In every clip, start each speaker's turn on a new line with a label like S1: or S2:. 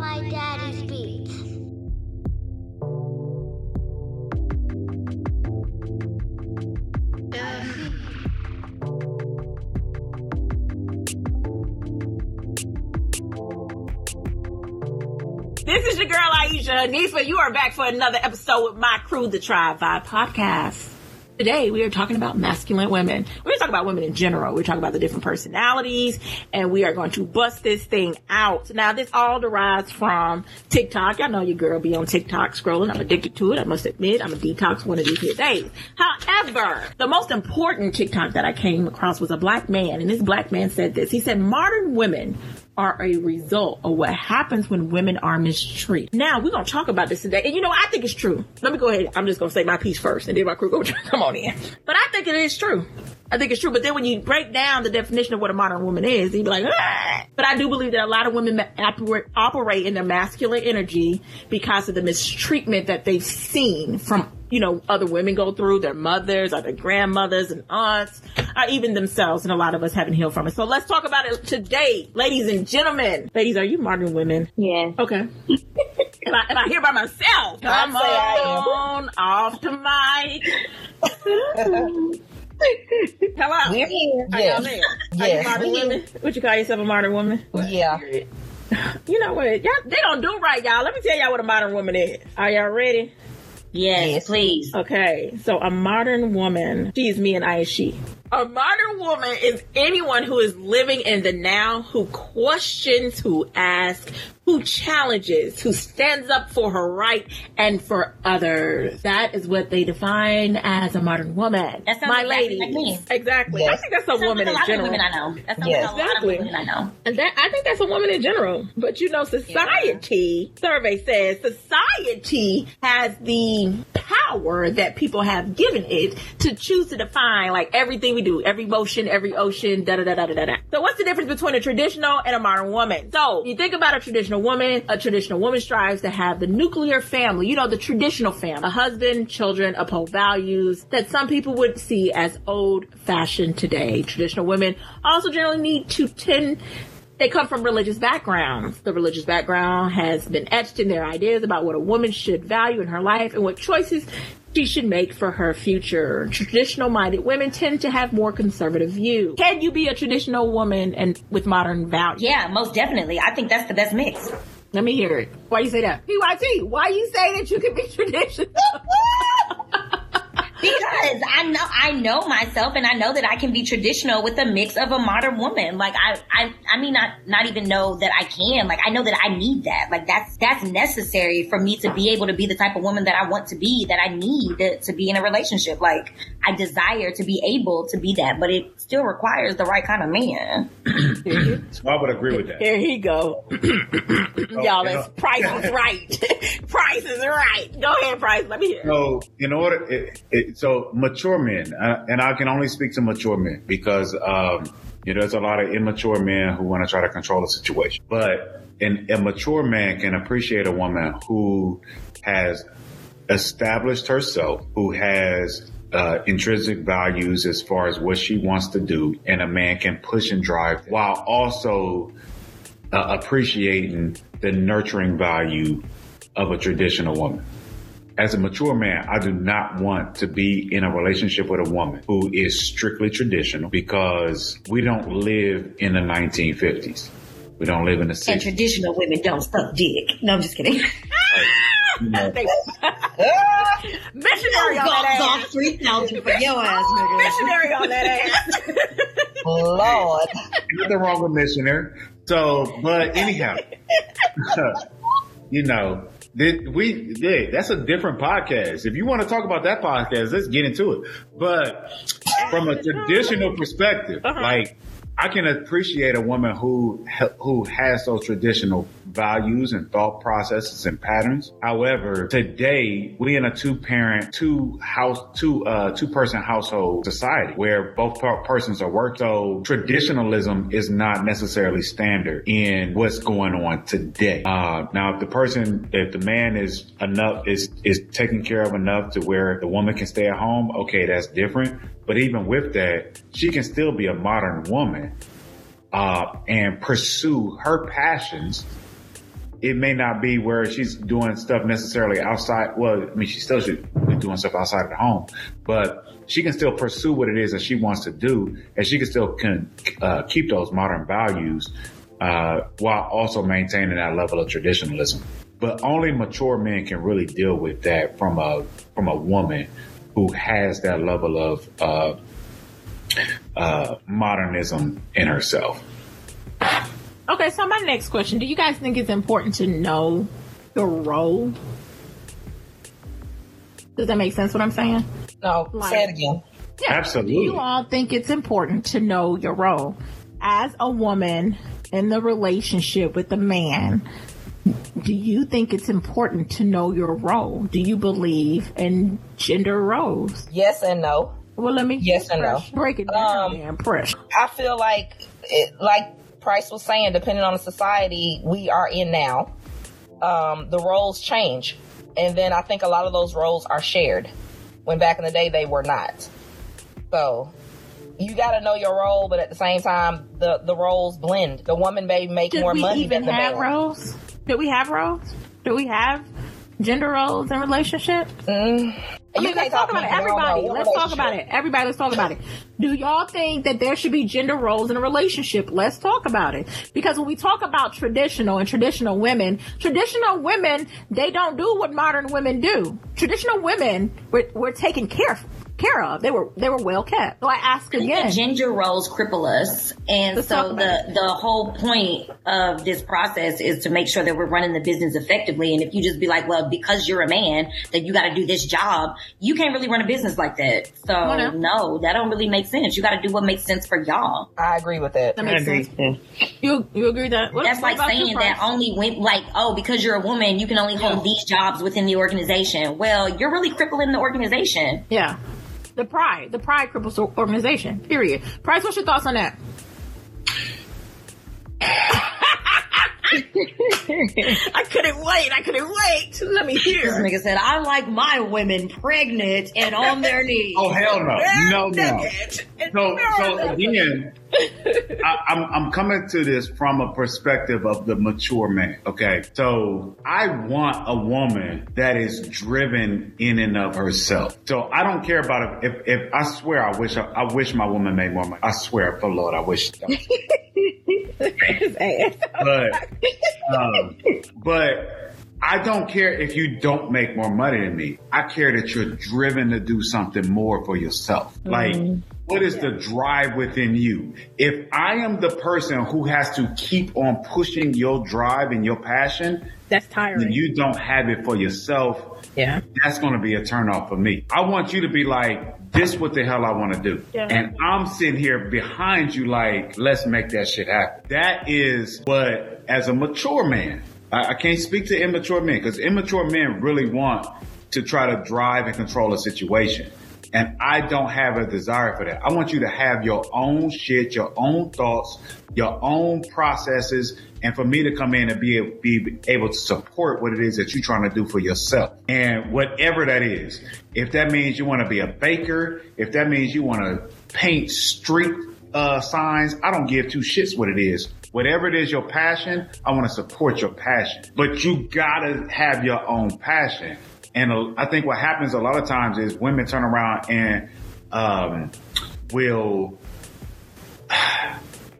S1: my.
S2: This is your girl Aisha Nifa. You are back for another episode with my crew, the Tribe Vibe Podcast. Today we are talking about masculine women. We're talking about women in general. We're talking about the different personalities and we are going to bust this thing out. Now this all derives from TikTok. I know your girl be on TikTok scrolling. I'm addicted to it. I must admit I'm a detox one of these here days. However, the most important TikTok that I came across was a black man and this black man said this. He said modern women are a result of what happens when women are mistreated. Now we're gonna talk about this today, and you know I think it's true. Let me go ahead. I'm just gonna say my piece first, and then my crew go come on in. But I think it is true. I think it's true. But then when you break down the definition of what a modern woman is, you'd be like, ah. but I do believe that a lot of women operate, operate in their masculine energy because of the mistreatment that they've seen from you know, other women go through, their mothers or their grandmothers and aunts, or even themselves, and a lot of us haven't healed from it. So let's talk about it today, ladies and gentlemen. Ladies, are you modern women?
S3: Yeah.
S2: Okay. am, I, am I here by myself? Come on, off the mic. Hello.
S4: We're here.
S2: Are
S4: Yes.
S2: y'all there? Are
S4: Yes.
S2: you modern
S4: we
S2: women? Would you call yourself a modern woman?
S4: Yeah.
S2: You know what? Y'all, they don't do right, y'all. Let me tell y'all what a modern woman is. Are y'all ready?
S3: Yes,
S4: Yes.
S3: please.
S2: Okay, so a modern woman, she's me and I is she. A modern woman is anyone who is living in the now, who questions, who asks, who challenges, who stands up for her right and for others. That is what they define as a modern woman.
S3: That sounds
S2: My
S3: exactly
S2: ladies.
S3: like me.
S2: Exactly. I think that's a
S3: Sounds
S2: woman
S3: like a
S2: in
S3: lot
S2: general.
S3: of women I know. That sounds
S4: Yes.
S3: like a lot of women I know.
S2: And that I think that's a woman in general. But you know, society survey says society has the power that people have given it to choose to define like everything we do, every motion, every ocean, da da da da da da. da. So what's the difference between a traditional and a modern woman? So you think about a traditional woman, a traditional woman strives to have the nuclear family, you know, the traditional family, a husband, children, uphold values that some people would see as old fashioned today. Traditional women also generally need to tend they come from religious backgrounds. The religious background has been etched in their ideas about what a woman should value in her life and what choices she should make for her future. Traditional minded women tend to have more conservative views. Can you be a traditional woman and with modern values?
S3: Yeah, most definitely. I think that's the best mix.
S2: Let me hear it. Why you say that? PYT, why you say that you can be traditional?
S3: Because I know myself and I know that I can be traditional with a mix of a modern woman. Like I I I mean not not even know that I can. Like I know that I need that. Like that's that's necessary for me to be able to be the type of woman that I want to be, that I need to, to be in a relationship. Like I desire to be able to be that, but it still requires the right kind of man.
S5: So I would agree with that.
S2: Here he go. Y'all, it's Price is right. Price is right. Go ahead, Price. Let me hear. it.
S5: So in order, it, it, so mature men, uh, and I can only speak to mature men because um, you know there's a lot of immature men who want to try to control the situation. But an, a mature man can appreciate a woman who has established herself, who has uh, intrinsic values as far as what she wants to do, and a man can push and drive while also uh, appreciating the nurturing value of a traditional woman. As a mature man, I do not want to be in a relationship with a woman who is strictly traditional because we don't live in the 1950s. We don't live in the
S3: And traditional women don't suck dick. No, I'm just kidding.
S5: You know,
S2: Missionary on that ass.
S3: three thousand for your ass, nigga.
S2: Missionary on that ass.
S4: Lord.
S5: nothing wrong with missionary. So, but anyhow, you know, we yeah, that's a different podcast. If you want to talk about that podcast, let's get into it. But from a traditional perspective, uh-huh. like I can appreciate a woman who who has those traditional values and thought processes and patterns. However, today we in a two parent, two house, two uh two person household society where both persons are working. So traditionalism is not necessarily standard in what's going on today. Uh, now, if the person, if the man is enough, is is taken care of enough to where the woman can stay at home, okay, that's different. But even with that, she can still be a modern woman uh, and pursue her passions it may not be where she's doing stuff necessarily outside. Well, I mean, she still should be doing stuff outside of the home, but she can still pursue what it is that she wants to do, and she can still can uh, keep those modern values uh, while also maintaining that level of traditionalism. But only mature men can really deal with that from a from a woman who has that level of uh, uh, modernism in herself.
S2: Okay, so my next question: Do you guys think it's important to know your role? Does that make sense? What I'm saying?
S4: No,
S2: Like-
S4: say it again.
S2: Yeah.
S5: Absolutely.
S2: Do you all think it's important to know your role as a woman in the relationship with a man? Do you think it's important to know your role? Do you believe in gender roles?
S4: Yes and no.
S2: Well, let me
S4: Yes and no.
S2: Break it down,
S4: Um,
S2: man. Press.
S4: I feel like, it, like Price was saying, depending on the society we are in now, um, the roles change. And then I think a lot of those roles are shared when back in the day they were not. So you got to know your role, but at the same time, the, the roles blend. The woman may make
S2: Did
S4: more money than the
S2: have
S4: man.
S2: roles? Did we have roles? Do we have gender roles in relationships?
S4: Mm.
S2: I mean, let's talk about it.
S4: me, no, no,
S2: Everybody, let's talk about it. Everybody, let's talk about it. Do y'all think that there should be gender roles in a relationship? Let's talk about it. Because when we talk about traditional and traditional women, traditional women, they don't do what modern women do. Traditional women we're taken care care of. They were they were well kept. So I ask
S3: The
S2: again.
S3: gender roles cripple us, and
S2: Let's
S3: so
S2: about
S3: the the whole point of this process is to make sure that we're running the business effectively. And if you just be like, "Well, because you're a man, that you got to do this job," you can't really run a business like that. So
S2: Why not?
S3: no, that don't really make sense. You got to do what makes sense for y'all.
S4: I agree with that.
S2: that makes sense. You you agree that? What,
S3: That's
S2: what
S3: like saying that only when, like, oh, because you're a woman, you can only hold these jobs within the organization. Well, you're really crippling the organization.
S2: Yeah. The pride, the pride cripples organization. Period. Price, what's your thoughts on that? I couldn't wait. I couldn't wait. Let me hear.
S3: This nigga said, I like my women pregnant and on their knees.
S5: Oh hell no, no, no. So, so
S2: barren.
S5: again, I, I'm I'm coming to this from a perspective of the mature man. Okay, so I want a woman that is driven in and of herself. So I don't care about if if, if I swear I wish I, I wish my woman made more money. I swear for Lord I wish. But um, but I don't care if you don't make more money than me. I care that you're driven to do something more for yourself. Like, what is the drive within you? If I am the person who has to keep on pushing your drive and your passion,
S2: That's tiring.
S5: and you don't have it for yourself,
S2: yeah.
S5: that's going to be a turnoff for me. I want you to be like, this what the hell I want to do.
S2: Yeah.
S5: And I'm sitting here behind you like, let's make that shit happen. That is what, as a mature man, I, I can't speak to immature men because immature men really want to try to drive and control a situation. And I don't have a desire for that. I want you to have your own shit, your own thoughts, your own processes, and for me to come in and be, be able to support what it is that you're trying to do for yourself. And whatever that is, if that means you want to be a baker, if that means you want to paint street uh, signs, I don't give two shits what it is. Whatever it is your passion, I want to support your passion. But you gotta have your own passion. And I think what happens a lot of times is women turn around and um, will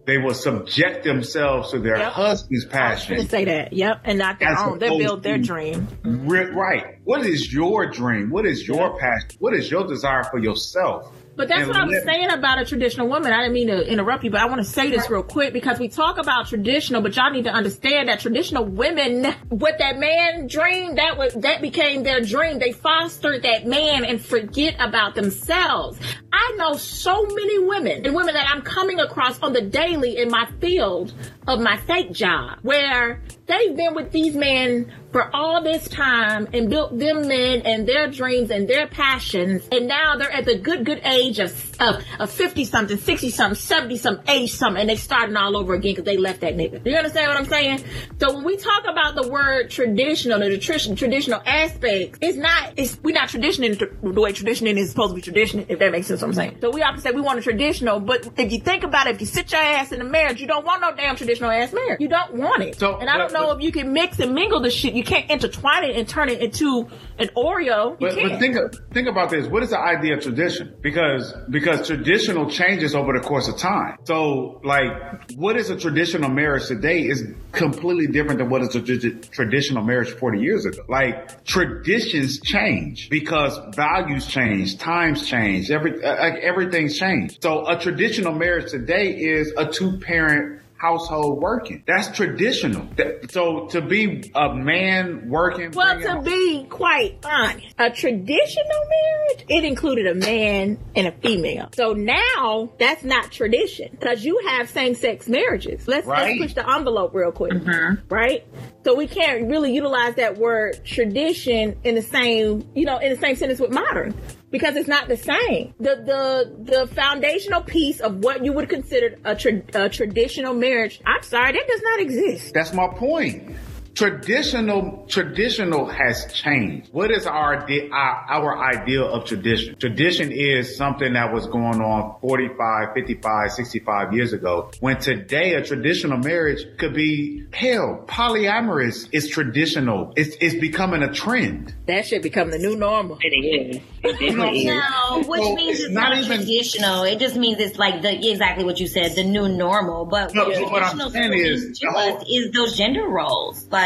S5: they will subject themselves to their
S2: Yep.
S5: husband's passion.
S2: Say that. Yep. And not their
S5: As
S2: own. They build their dream.
S5: Ri- Right. What is your dream? What is your passion? What is your desire for yourself?
S2: But that's what I'm
S5: let-
S2: saying about a traditional woman. I didn't mean to interrupt you, but I want to say this real quick because we talk about traditional, but y'all need to understand that traditional women, what that man dreamed, that was that became their dream. They fostered that man and forget about themselves. I know so many women and women that I'm coming across on the daily in my field of my fake job where they've been with these men for all this time and built them men and their dreams and their passions. And now they're at the good, good age of, of, of 50 something, 60 something, 70 something, age something, and they starting all over again because they left that nigga. You understand what I'm saying? So when we talk about the word traditional, the tradition, traditional aspects, it's not, it's, we're not traditioning the way traditioning is supposed to be tradition, if that makes sense That's what I'm saying. So we often say we want a traditional, but if you think about it, if you sit your ass in a marriage, you don't want no damn traditional ass marriage. You don't want it.
S5: So,
S2: and I don't
S5: but-
S2: know
S5: but-
S2: if you can mix and mingle the shit. You can't intertwine it and turn it into an Oreo.
S5: But, but think think about this. What is the idea of tradition? Because because traditional changes over the course of time. So like, what is a traditional marriage today is completely different than what is a tradi- traditional marriage 40 years ago. Like traditions change because values change, times change, every like everything's changed. So a traditional marriage today is a two parent household working. That's traditional. So to be a man working,
S2: Well, to be quite honest, a traditional marriage, it included a man and a female. So now that's not tradition because you have same sex marriages. Let's,
S5: Right.
S2: let's push the envelope real quick. Mm-hmm. Right? So we can't really utilize that word tradition in the same, you know, in the same sentence with modern. Because it's not the same. The the the foundational piece of what you would consider a, tra- a traditional marriage. I'm sorry, that does not exist.
S5: That's my point. Traditional, traditional has changed. What is our, ide- our, our ideal of tradition? Tradition is something that was going on 45, 55, 65 years ago. When today a traditional marriage could be, hell, polyamorous is traditional. It's, it's becoming a trend.
S2: That should become the new normal.
S1: It is. It definitely is.
S3: No, which
S5: So,
S3: means it's
S5: not
S3: not,
S5: even-
S3: traditional. It just means it's like the exactly what you said, the new normal. But
S5: No,
S3: what
S5: but what I'm
S3: traditional
S5: saying is,
S3: to
S5: whole-
S3: us is those gender roles. Like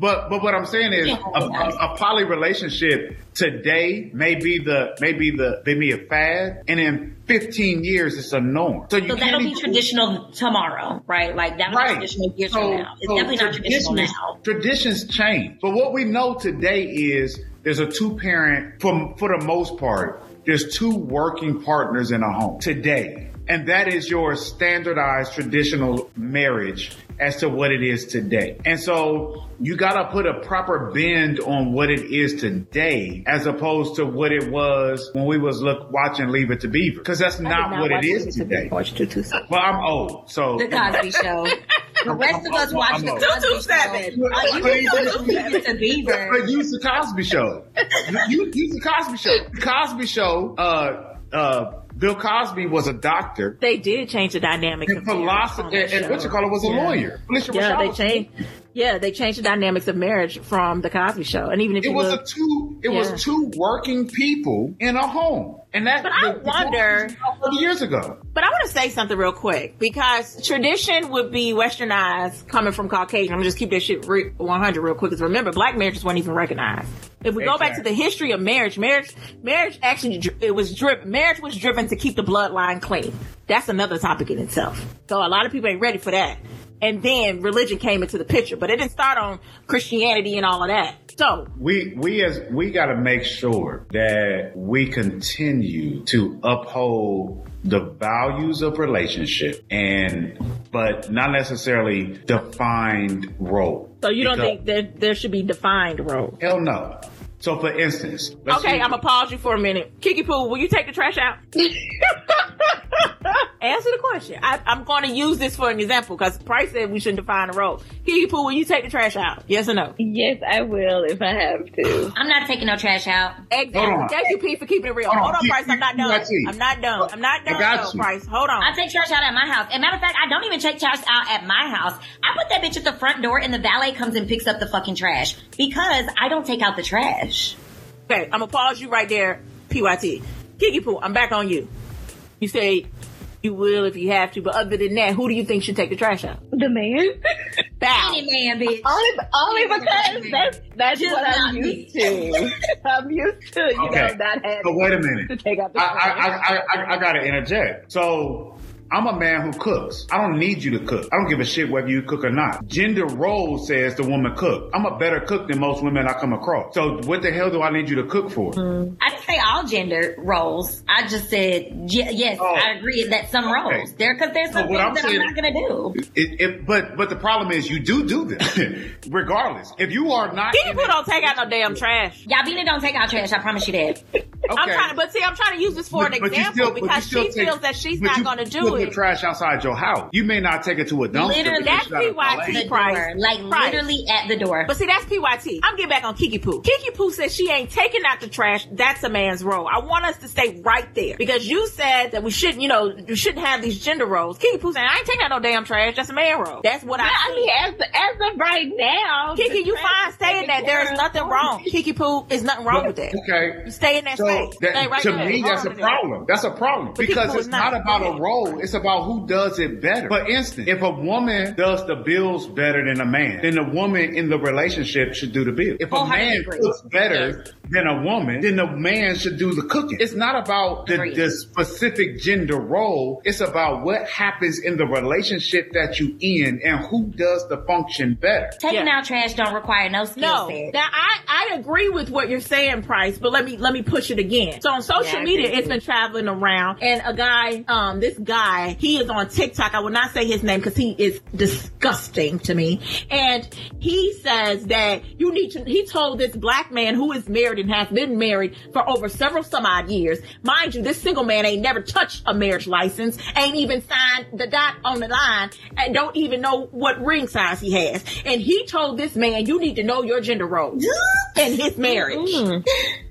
S5: But but what I'm saying is a, a, a poly relationship today may be the may be the may be a fad, and in 15 years it's a norm. So you
S3: so that'll be traditional tomorrow, right? Like that'll
S5: Right.
S3: be traditional years
S5: So-
S3: from now. It's
S5: so
S3: definitely not traditional now.
S5: Traditions change, but what we know today is there's a two parent for for the most part. There's two working partners in a home today, and that is your standardized traditional marriage as to what it is today. And so you gotta put a proper bend on what it is today as opposed to what it was when we was look watching Leave It to Beaver. Cause that's
S2: I did
S5: not what it
S2: watch
S5: is
S2: Leave It
S5: today.
S2: Beaver. Watch 227.
S5: Well, I'm old, so
S3: The Cosby Show. The rest of us
S5: I'm-
S3: watch
S5: I'm
S3: the
S5: old.
S3: Cosby
S2: 227.
S3: Show. Uh, you
S5: But-
S3: Leave It to Beaver.
S5: But use the Cosby Show. You use the Cosby Show. The Cosby Show. Uh, uh, Bill Cosby was a doctor.
S2: They did change the dynamics.
S5: And
S2: of marriage
S5: philosophy,
S2: that
S5: and,
S2: show.
S5: what you call it was a
S2: Yeah.
S5: lawyer. Phylicia
S2: Yeah,
S5: Rashad
S2: they
S5: was-
S2: changed. Yeah, they changed the dynamics of marriage from the Cosby Show, and even if
S5: It
S2: you
S5: was a two. It
S2: Yeah.
S5: was two working people in a home, and that.
S2: But I
S5: the- the
S2: wonder-
S5: thirty years ago.
S2: but I want to say something real quick because tradition would be westernized coming from Caucasian. I'm gonna just keep that shit re- 100 real quick because remember, black marriages weren't even recognized. If we go back to the history of marriage, marriage, marriage actually, it was driven, marriage was driven to keep the bloodline clean. That's another topic in itself. So a lot of people ain't ready for that. And then religion came into the picture, but it didn't start on Christianity and all of that. So
S5: We we as we got to make sure that we continue to uphold the values of relationship and but not necessarily defined role.
S2: So you don't think that there should be defined roles?
S5: Hell no. So for instance, let's
S2: Okay,
S5: use-
S2: I'm gonna pause you for a minute. Kiki Poo, will you take the trash out? Answer the question. I, I'm going to use this for an example because Price said we shouldn't define a role. Kiki Poo, will you take the trash out? Yes or no?
S1: Yes, I will if I have to.
S3: I'm not taking no trash out.
S2: Exactly.
S5: Hold on.
S2: Thank you, P, for keeping it real.
S5: Hold on.
S2: Hold on,
S5: Keep-
S2: Price. I'm not
S5: keep
S2: done. I'm not done. I'm not done.
S5: I got
S2: though,
S5: you.
S2: Price. Hold on.
S3: I take trash out at my house. As a matter of fact, I don't even take trash out at my house. I put that bitch at the front door and the valet comes and picks up the fucking trash because I don't take out the trash.
S2: Okay, I'm gonna pause you right there, PYT. Kiki Poo, I'm back on you. You say you will if you have to, but other than that, who do you think should take the trash out?
S1: The man.
S2: Bow.
S3: Any man, bitch.
S1: Only, only because that's that's
S3: Just
S1: what I'm used
S3: me.
S1: to. I'm used to you
S5: Okay.
S1: know not having
S5: So wait a minute.
S1: to
S5: minute.
S1: take out the
S5: I, I, I, I, I gotta interject. So I'm a man who cooks. I don't need you to cook. I don't give a shit whether you cook or not. Gender role says the woman cook. I'm a better cook than most women I come across. So what the hell do I need you to cook for?
S3: I didn't say all gender roles. I just said ye- yes.
S5: Oh.
S3: I agree that some roles
S5: Okay.
S3: there because there's some
S5: So what
S3: things
S5: I'm
S3: that
S5: saying-
S3: I'm not gonna do.
S5: It, it, but but the problem is you do do this regardless. If you are not,
S2: Kiki
S5: in
S2: don't take out no damn trash.
S3: Yabina don't take out trash. I promise you that.
S2: I'm
S5: okay.
S2: trying to, but see, I'm trying to use this for an
S5: But- but you
S2: example
S5: still-
S2: because she
S5: take-
S2: feels that she's not going to do
S5: still
S2: it.
S5: Put trash outside your house. You may not take it to a dumpster.
S3: Literally,
S2: That's PYT
S5: collect.
S2: Price.
S3: like
S2: Price.
S3: literally at the door.
S2: But see, that's PYT. I'm getting back on Kiki Poo. Kiki Poo says she ain't taking out the trash. That's a man's role. I want us to stay right there because you said that we shouldn't, you know, you shouldn't have these gender roles. Kiki Poo saying, I ain't taking out no damn trash. That's a man role. That's what I,
S1: I mean, as as of right now,
S2: Kiki, you
S1: trash
S2: fine
S1: is
S2: saying that. There is nothing wrong. Kiki Poo is nothing wrong with that.
S5: Okay.
S2: You stay in that
S5: So
S2: space.
S5: that,
S2: stay right
S5: to
S2: there.
S5: me, that's a
S2: Hold on there.
S5: problem. That's a problem
S2: But
S5: because it's not
S2: not.
S5: about a role. It's about who does it better. For instance, if a woman does the bills better than a man, then the woman in the relationship should do the bill. If a oh,
S3: Wholeheartedly
S5: man
S3: agree.
S5: cooks better than a woman, then the man should do the cooking. It's not about the, the specific gender role. It's about what happens in the relationship that you in and who does the function better.
S3: Taking
S2: Yeah.
S3: out trash don't require no skill
S2: No,
S3: set.
S2: now I, I agree with what you're saying, Price, but let me let me push it again. So on social
S1: Yeah,
S2: media, it's been traveling around, and a guy, um, this guy, he is on TikTok. I will not say his name because he is disgusting to me, and he says that you need to. He told this black man who is married and has been married for over several some odd years. Mind you, this single man ain't never touched a marriage license, ain't even signed the dot on the line, and don't even know what ring size he has. And he told this man, you need to know your gender roles in his marriage. Mm-hmm.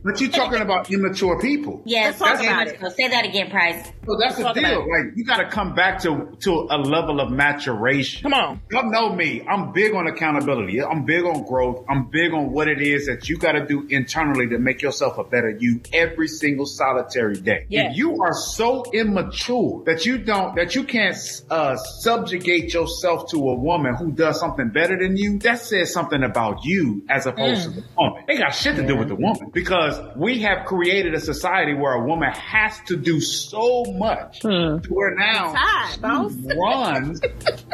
S5: But you're talking about immature people.
S3: Yes,
S2: talk about it.
S3: Say that again, Price.
S5: So that's the deal. Like you got to come back to to a level of maturation.
S2: Come on.
S5: Y'all know me. I'm big on accountability. I'm big on growth. I'm big on what it is that you got to do internally to make yourself a better you every single solitary day.
S2: Yeah.
S5: If you are so immature that you don't, that you can't uh, subjugate yourself to a woman who does something better than you, that says something about you as opposed to the woman. They got shit to do with the woman because we have created a society where a woman has to do so much to where now she runs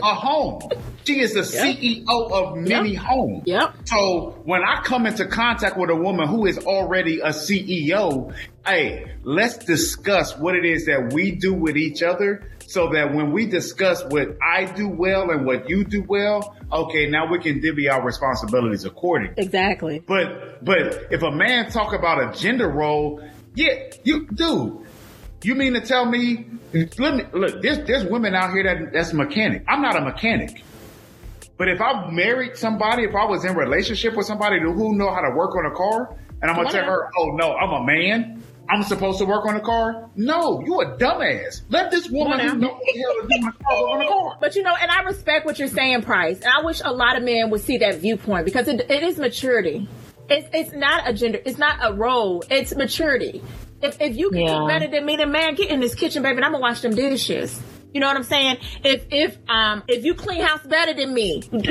S5: a home. She is the CEO of many homes.
S2: Yep.
S5: So when I come into contact with a woman who is already a CEO, hey, let's discuss what it is that we do with each other so that when we discuss what I do well and what you do well, okay, now we can divvy our responsibilities accordingly.
S2: Exactly.
S5: But but if a man talk about a gender role, yeah, you dude, you mean to tell me? Let me look. There's there's women out here that that's mechanic. I'm not a mechanic. But if I married somebody, if I was in relationship with somebody who know how to work on a car, and I'm gonna tell her, oh no, I'm a man. I'm supposed to work on a car. No, you a dumbass. Let this woman who know what the hell to do on a car work on a car.
S2: But you know, and I respect what you're saying, Price. And I wish a lot of men would see that viewpoint because it, it is maturity. It's it's not a gender. It's not a role. It's maturity. If if you can
S1: Yeah.
S2: do better than me, then man, get in this kitchen, baby, and I'm gonna wash them dishes. You know what I'm saying? If if um if you clean house better than me, what,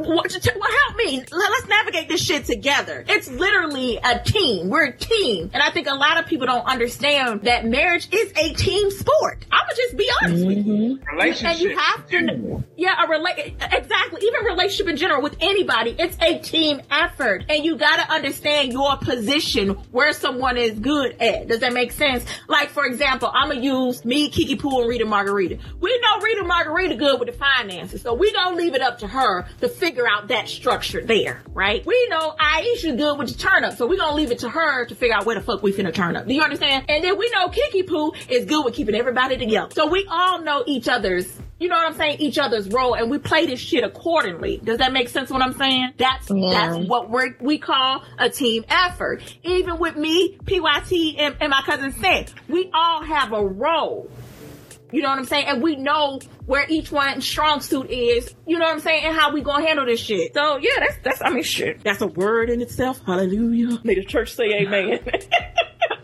S2: well, help me. Let- Let's navigate this shit together. It's literally a team. We're a team, and I think a lot of people don't understand that marriage is a team sport. I'm gonna just be honest with you.
S5: Relationship.
S2: And you have to, yeah, a relate exactly. Even relationship in general with anybody, it's a team effort, and you got to understand your position where someone is good at. Does that make sense? Like for example, I'm gonna use me, Kiki Poo, and Rita Margarita. We know Rita Margarita good with the finances, so we gonna leave it up to her to figure out that structure there, right? We know Aisha good with the turn up, so we gonna leave it to her to figure out where the fuck we finna turn up. Do you understand? And then we know Kiki Poo is good with keeping everybody together, so we all know each other's you know what I'm saying? Each other's role, and we play this shit accordingly. Does that make sense? What I'm saying? That's
S1: Yeah.
S2: that's what we we call a team effort. Even with me, PYT, and, and my cousin said, we all have a role. You know what I'm saying? And we know where each one's strong suit is. You know what I'm saying? And how we gonna handle this shit. So yeah, that's that's I mean shit. That's a word in itself. Hallelujah. May the church say amen.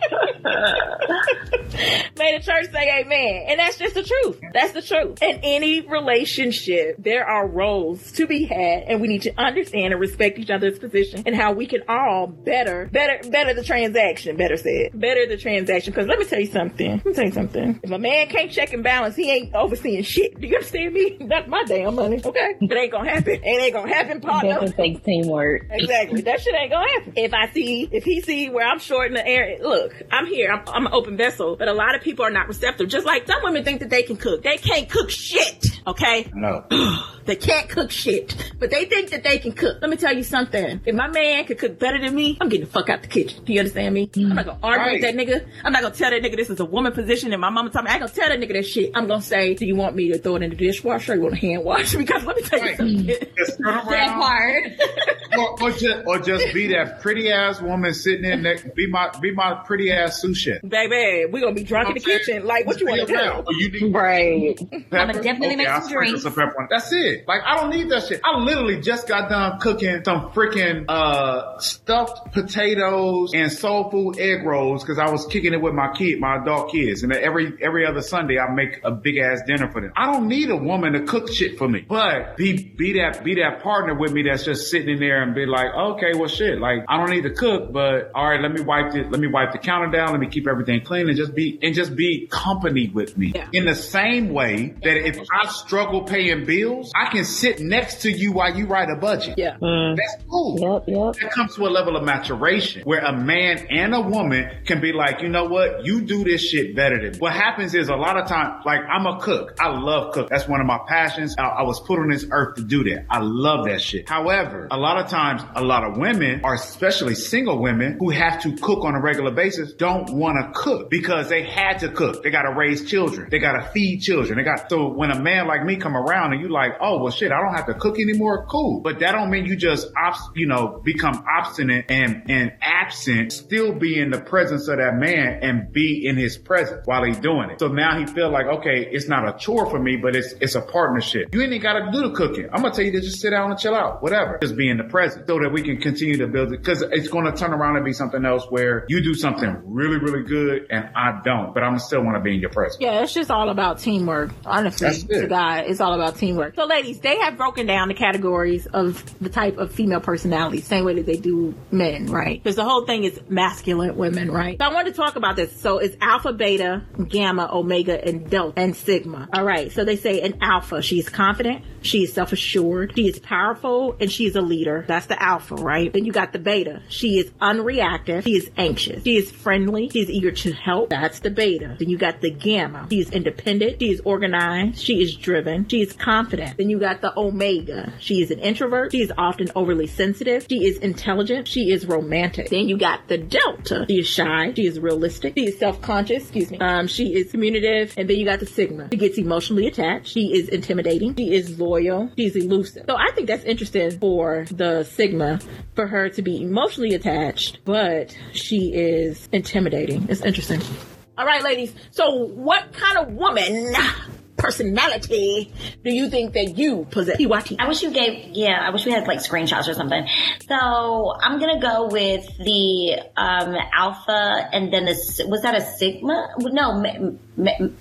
S2: May the church say amen. And that's just the truth. That's the truth. In any relationship, there are roles to be had and we need to understand and respect each other's position and how we can all better, better, better the transaction, better said. Better the transaction. Cause let me tell you something. Let me tell you something. If a man can't check and balance, he ain't overseeing shit. Do you understand me? Not my damn money. Okay? It ain't gonna happen. It ain't gonna happen, partner.
S1: Definitely takes teamwork.
S2: Exactly. That shit ain't gonna happen. If I see, if he see where I'm short in the area, look, I'm here. I'm, I'm an open vessel, but a lot of people are not receptive. Just like some women think that they can cook. They can't cook shit. Okay.
S5: No.
S2: They can't cook shit, but they think that they can cook. Let me tell you something. If my man could cook better than me, I'm getting the fuck out the kitchen. Do you understand me? I'm not gonna argue with that nigga. I'm not gonna tell that nigga this is a woman position and my mama told me I ain't gonna tell that nigga that shit. I'm gonna say, do you want me to throw it in the dishwasher or you want to hand wash? Because let me tell you something.
S5: Just turn
S3: That
S5: around.
S3: part.
S5: or, or just or just be that pretty ass woman sitting in there. Be my be my pretty ass sous chef.
S2: Baby, we're gonna be drunk in the kitchen. Like, what you want to do?
S5: Or you need
S1: Right.
S5: pepper?
S3: I'ma definitely make
S5: I'll
S3: some
S5: sprinkle
S3: drinks.
S5: some pepper on- That's it. Like I don't need that shit. I literally just got done cooking some freaking uh stuffed potatoes and soul food egg rolls because I was kicking it with my kid, my adult kids, and every every other Sunday I make a big ass dinner for them. I don't need a woman to cook shit for me, but be be that be that partner with me that's just sitting in there and be like, okay, well shit, like I don't need to cook, but all right, let me wipe it, let me wipe the counter down, let me keep everything clean, and just be and just be company with me.
S2: Yeah.
S5: In the same way that if I struggle paying bills, I can sit next to you while you write a budget.
S2: Yeah. Mm.
S5: That's cool.
S1: Yep, yep.
S5: That comes to a level of maturation where a man and a woman can be like, you know what? You do this shit better than me. What happens is a lot of times, like I'm a cook. I love cook. That's one of my passions. I, I was put on this earth to do that. I love that shit. However, a lot of times, a lot of women, or especially single women who have to cook on a regular basis, don't want to cook because they had to cook. They got to raise children. They got to feed children. They got, so when a man like me come around and you like, oh, well shit, I don't have to cook anymore. Cool. But that don't mean you just, obst- you know, become obstinate and, and absent, still be in the presence of that man and be in his presence while he's doing it. So now he feel like, okay, it's not a chore for me, but it's, it's a partnership. You ain't got to do the cooking. I'm to tell you to just sit down and chill out, whatever. Just be in the present so that we can continue to build it. Cause it's to turn around and be something else where you do something really, really good and I don't, but I'm still want to be in your presence.
S2: Yeah, it's just all about teamwork. Honestly,
S5: That's it.
S2: to God, it's all about teamwork. So, ladies, they have broken down the categories of the type of female personality, same way that they do men, right? Because the whole thing is masculine women, right? So, I wanted to talk about this. So, it's alpha, beta, gamma, omega, and delta, and sigma. All right. So, they say an alpha, she's confident, she is self assured, she is powerful, and she is a leader. That's the alpha, right? Then you got the beta. She is unreactive, she is anxious, she is friendly, she is eager to help. That's the beta. Then you got the gamma. She is independent, she is organized, she is driven, she is confident. Then you got the omega. She is an introvert, she is often overly sensitive, she is intelligent, she is romantic. Then you got the delta. She is shy, she is realistic, she is self-conscious, excuse me. Um, she is communicative, and then you got the sigma. She gets emotionally attached, she is intimidating, she is loyal, she's elusive. So I think that's interesting for the sigma, for her to be emotionally attached, but she is intimidating. It's interesting. All right, ladies. So, what kind of woman personality do you think that you possess?
S3: I wish you gave, yeah, I wish we had like screenshots or something. So I'm gonna go with the um, alpha and then the, was that a sigma? No, me, me,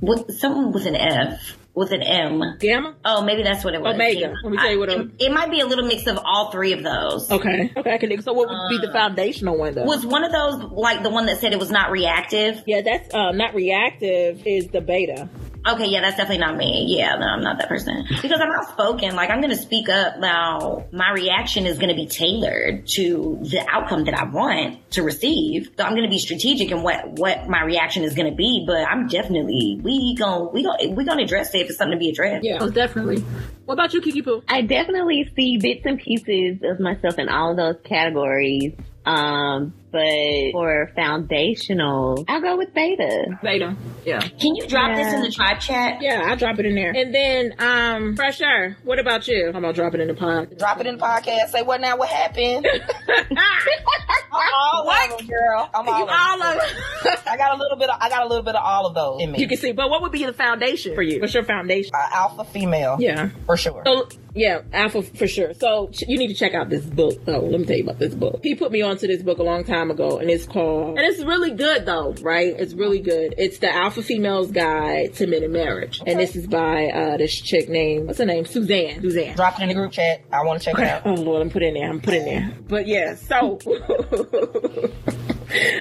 S3: with, something with an F, with an M.
S2: Gamma?
S3: Oh, maybe that's what it was.
S2: Omega. Let me tell you what
S3: I- it, it might be a little mix of all three of those.
S2: Okay. Okay, I can. So, what would be the foundational one, though?
S3: Was one of those like the one that said it was not reactive?
S2: yeah, that's um, not reactive, is the beta.
S3: Okay, yeah, that's definitely not me. Yeah, no, I'm not that person. Because I'm outspoken. Like, I'm going to speak up. Now, my reaction is going to be tailored to the outcome that I want to receive. So I'm going to be strategic in what, what my reaction is going to be. But I'm definitely, we gon' we gon' we gonna address it if it's something to be addressed.
S2: Yeah, most definitely. What about you, Kiki Poo?
S1: I definitely see bits and pieces of myself in all those categories. Um, but for foundational, I'll go with beta.
S2: Beta. Yeah.
S3: Can you drop this in the tribe chat?
S2: Yeah, I'll drop it in there. And then, um, Fresh Air, what about you? I'm gonna drop it in the pod.
S4: Drop it in the podcast. Say what now? What happened? all
S2: What?
S4: of them, girl. I'm all,
S2: You
S4: of them. I got a little bit. Of, I got a little bit of all of those in me.
S2: You can see, but what would be the foundation for you? What's your foundation?
S4: Uh, alpha female.
S2: Yeah.
S4: for sure.
S2: So yeah, alpha for sure. So ch- you need to check out this book. Oh, let me tell you about this book. He put me onto this book a long time ago, and it's called, and it's really good though, right? It's really good. It's the Alpha Female's Guide to Men in Marriage, and this is by uh this chick named what's her name? Suzanne. Suzanne.
S4: Drop it in the group chat. I want to check it out.
S2: Oh Lord, I'm putting in there. I'm putting in there. But yeah, so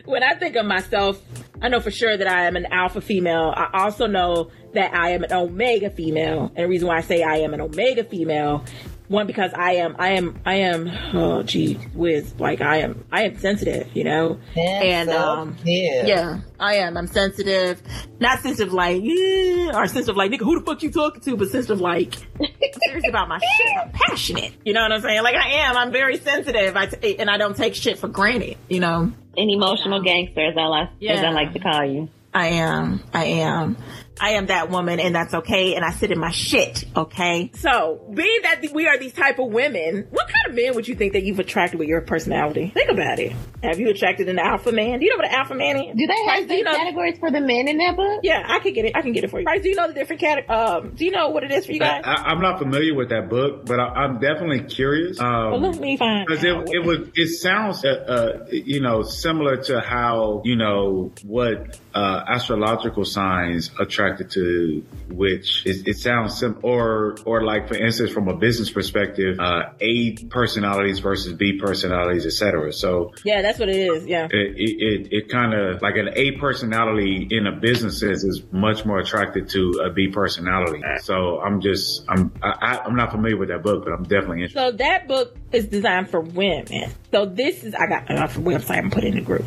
S2: when I think of myself, I know for sure that I am an alpha female. I also know that I am an omega female. And the reason why I say I am an omega female, one because I am, I am, I am. Oh, gee, whiz, like I am, I am sensitive, you know. And um,
S4: yeah,
S2: yeah, I am. I'm sensitive. Not sensitive like, yeah, or sensitive like, nigga, who the fuck you talking to? But sensitive like, I'm serious about my shit. I'm passionate. You know what I'm saying? Like I am. I'm very sensitive. I t- and I don't take shit for granted. You know.
S1: An emotional gangster, as I like, as I like to call you.
S2: I am. I am. I am that woman and that's okay. And I sit in my shit. Okay. So being that we are these type of women, what kind kind of men would you think that you've attracted with your personality? Think about it. Have you attracted an alpha man? Do you know what an alpha man is?
S1: Do they
S2: Price,
S1: have
S2: do you
S1: the
S2: know-
S1: categories for the men in that book?
S2: Yeah, I can get it. I can get it for you. Price, do you know the different cat? Um, do you know what it is for you
S5: I,
S2: guys?
S5: I- I'm not familiar with that book, but I, I'm definitely curious. Um,
S2: well, let me find.
S5: Because
S2: out.
S5: it, it was, it sounds, uh, uh, you know, similar to how, you know, what, uh, astrological signs attracted to which it, it sounds sim, or, or like, for instance, from a business perspective, uh, A personalities versus B personalities, etc. So
S2: yeah, that's what it is. Yeah.
S5: it, it, it, it kind of like an A personality in a business sense is much more attracted to a B personality. So I'm just, I'm, I, I- I'm not familiar with that book, but I'm definitely interested.
S2: So that book is designed for women. So this is I got off the website and put it in the group.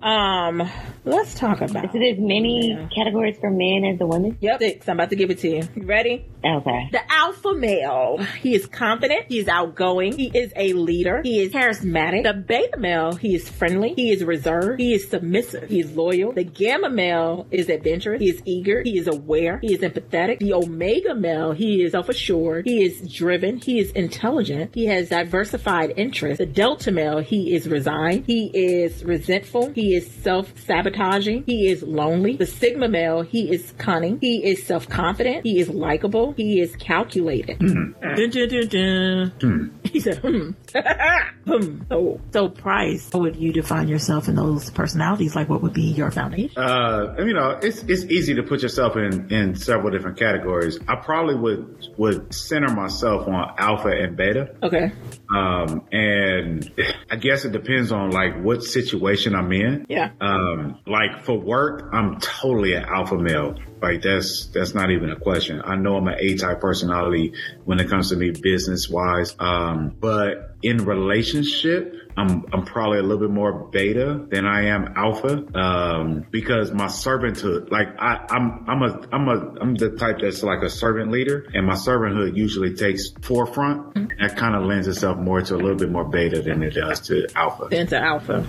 S2: Um, let's talk about.
S1: So there's many categories for men as the women?
S2: Yep, six. I'm about to give it to you. You ready?
S1: Okay.
S2: The alpha male. He is confident. He is outgoing. He is a leader. He is charismatic. The beta male. He is friendly. He is reserved. He is submissive. He is loyal. The gamma male is adventurous. He is eager. He is aware. He is empathetic. The omega male. He is self-assured. He is driven. He is intelligent. He has diversified interests. The delta male. He is resigned. He is resentful. He is self-sabotaging. He is lonely. The sigma male. He is cunning. He is self-confident. He is likable. He is calculated. Dun, dun, dun, dun. He said, hmm. hmm. So, so Price, how would you define yourself in those personalities? Like, what would be your foundation?
S5: Uh, you know, it's it's easy to put yourself in in several different categories. I probably would would center myself on alpha and beta.
S2: Okay.
S5: Um, and I guess it depends on like what situation I'm in.
S2: Yeah.
S5: Um, like for work, I'm totally an alpha male. Like that's that's not even a question. I know I'm an A type personality when it comes to me business wise. Um, but in relationship, I'm I'm probably a little bit more beta than I am alpha. Um, because my servanthood, like I, I'm I'm a I'm a I'm the type that's like a servant leader, and my servanthood usually takes forefront. That kind of lends itself more to a little bit more beta than it does to alpha.
S2: Into alpha.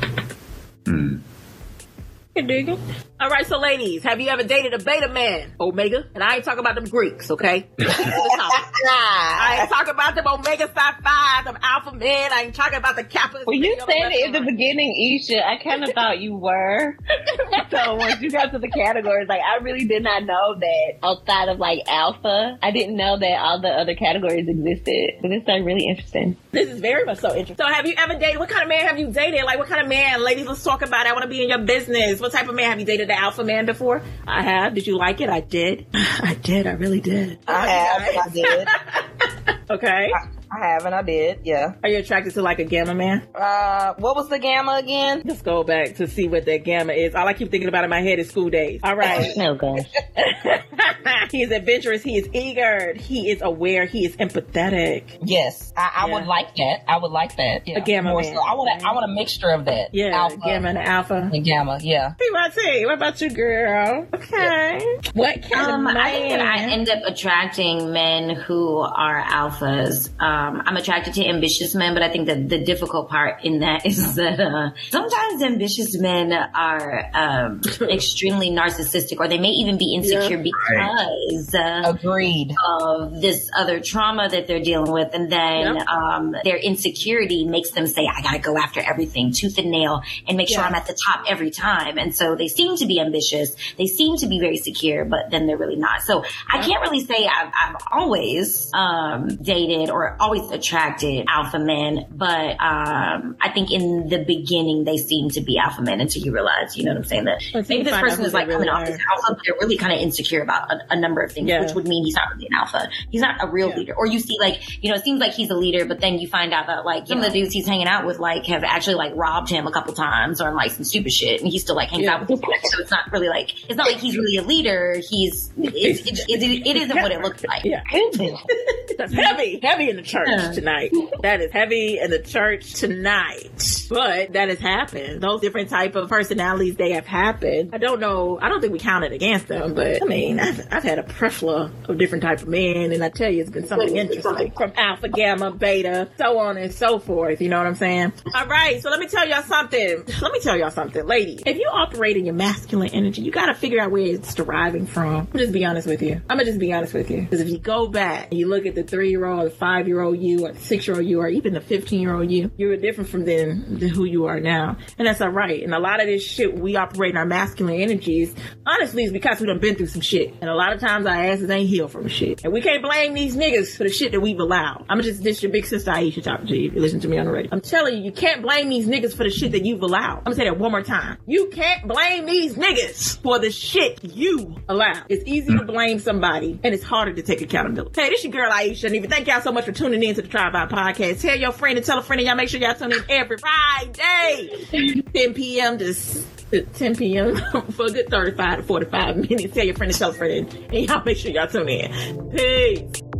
S5: Hmm.
S2: You dig it? All right, so ladies, have you ever dated a beta man, Omega? And I ain't talking about them Greeks, okay? This is the topic. I ain't talking about them Omega Psi Phi, them Alpha men. I ain't talking about the Kappas.
S1: Well, you
S2: on
S1: said it in the beginning, Isha. I kind of thought you were. so once you got to the categories, like I really did not know that outside of like alpha, I didn't know that all the other categories existed. So this is like really interesting.
S2: This is very much so interesting. So have you ever dated, what kind of man have you dated? Like what kind of man? Ladies, let's talk about it. I want to be in your business. What type of man have you dated the alpha man before? I have. Did you like it? I did. I did. I really did.
S4: I have. I did.
S2: Okay.
S4: I have and I did. Yeah.
S2: Are you attracted to like a gamma man?
S4: Uh, what was the gamma again?
S2: Let's go back to see what that gamma is. All I keep thinking about in my head is school days. All right.
S1: Oh gosh.
S2: he is adventurous. He is eager. He is aware. He is empathetic.
S4: Yes, I, I
S2: Yeah.
S4: would like that. I would like that. Yeah.
S2: A gamma
S4: More
S2: man.
S4: so. I want a, I want a mixture of that.
S2: Yeah.
S4: Alpha
S2: Gamma and alpha.
S4: and gamma. Yeah.
S2: PYT, what about you, girl? Okay. What kind
S3: Um,
S2: of man?
S3: I think that I end up attracting men who are alphas. Um, I'm attracted to ambitious men, but I think that the difficult part in that is that uh, sometimes ambitious men are um, extremely narcissistic, or they may even be insecure because uh,
S4: Agreed.
S3: of this other trauma that they're dealing with, and then
S2: Yep.
S3: um, their insecurity makes them say, "I got to go after everything, tooth and nail, and make sure I'm at the top every time." And so they seem to be ambitious, they seem to be very secure, but then they're really not. So I can't really say I've, I've always um, dated or always attracted alpha men, but um, I think in the beginning they seem to be alpha men until you realize, you know what I'm saying, that maybe this person is like
S2: really
S3: coming off
S2: are.
S3: as alpha, but they're really kind of insecure about a, a number of things,
S2: Yeah.
S3: which would mean he's not really an alpha. He's not a real
S2: Yeah.
S3: leader. Or you see like, you know, it seems like he's a leader, but then you find out that like some of the dudes he's hanging out with like have actually like robbed him a couple times or like some stupid shit and he still like hangs
S2: Yeah.
S3: out with guys. So it's not really like, it's not like he's really a leader. He's, it's, it, it, it isn't what it looks like.
S2: Yeah. That's heavy, heavy in the church
S3: Yeah.
S2: tonight. That is heavy in the church tonight. But that has happened. Those different type of personalities, they have happened. I don't know. I don't think we counted against them, but I mean, I've, I've had a plethora of different type of men, and I tell you, it's been something interesting from alpha, gamma, beta, so on and so forth. You know what I'm saying? All right. So let me tell y'all something. Let me tell y'all something, ladies. If you operate in your masculine energy, you got to figure out where it's deriving from. I'm just be honest with you. I'm gonna just be honest with you. Because if you go back and you look at the three year old, the five year old old you or six year old you or even the 15 year old you, you were different from then than who you are now. And that's all right. And a lot of this shit, we operate in our masculine energies, honestly, is because we done been through some shit. And a lot of times our asses ain't healed from shit. And we can't blame these niggas for the shit that we've allowed. I'm just, this your big sister Aisha talking to you if you listen to me on the radio. I'm telling you, you can't blame these niggas for the shit that you've allowed. I'm gonna say that one more time. You can't blame these niggas for the shit you allow. It's easy to blame somebody and it's harder to take accountability. Hey, this your girl Aisha and even thank y'all so much for tuning in to the Tribe Out Podcast. Tell your friend and tell a friend and y'all make sure y'all tune in every Friday, 10 p.m. to 10 p.m. for a good 35 to 45 minutes. Tell your friend and tell a friend and y'all make sure y'all tune in. Peace.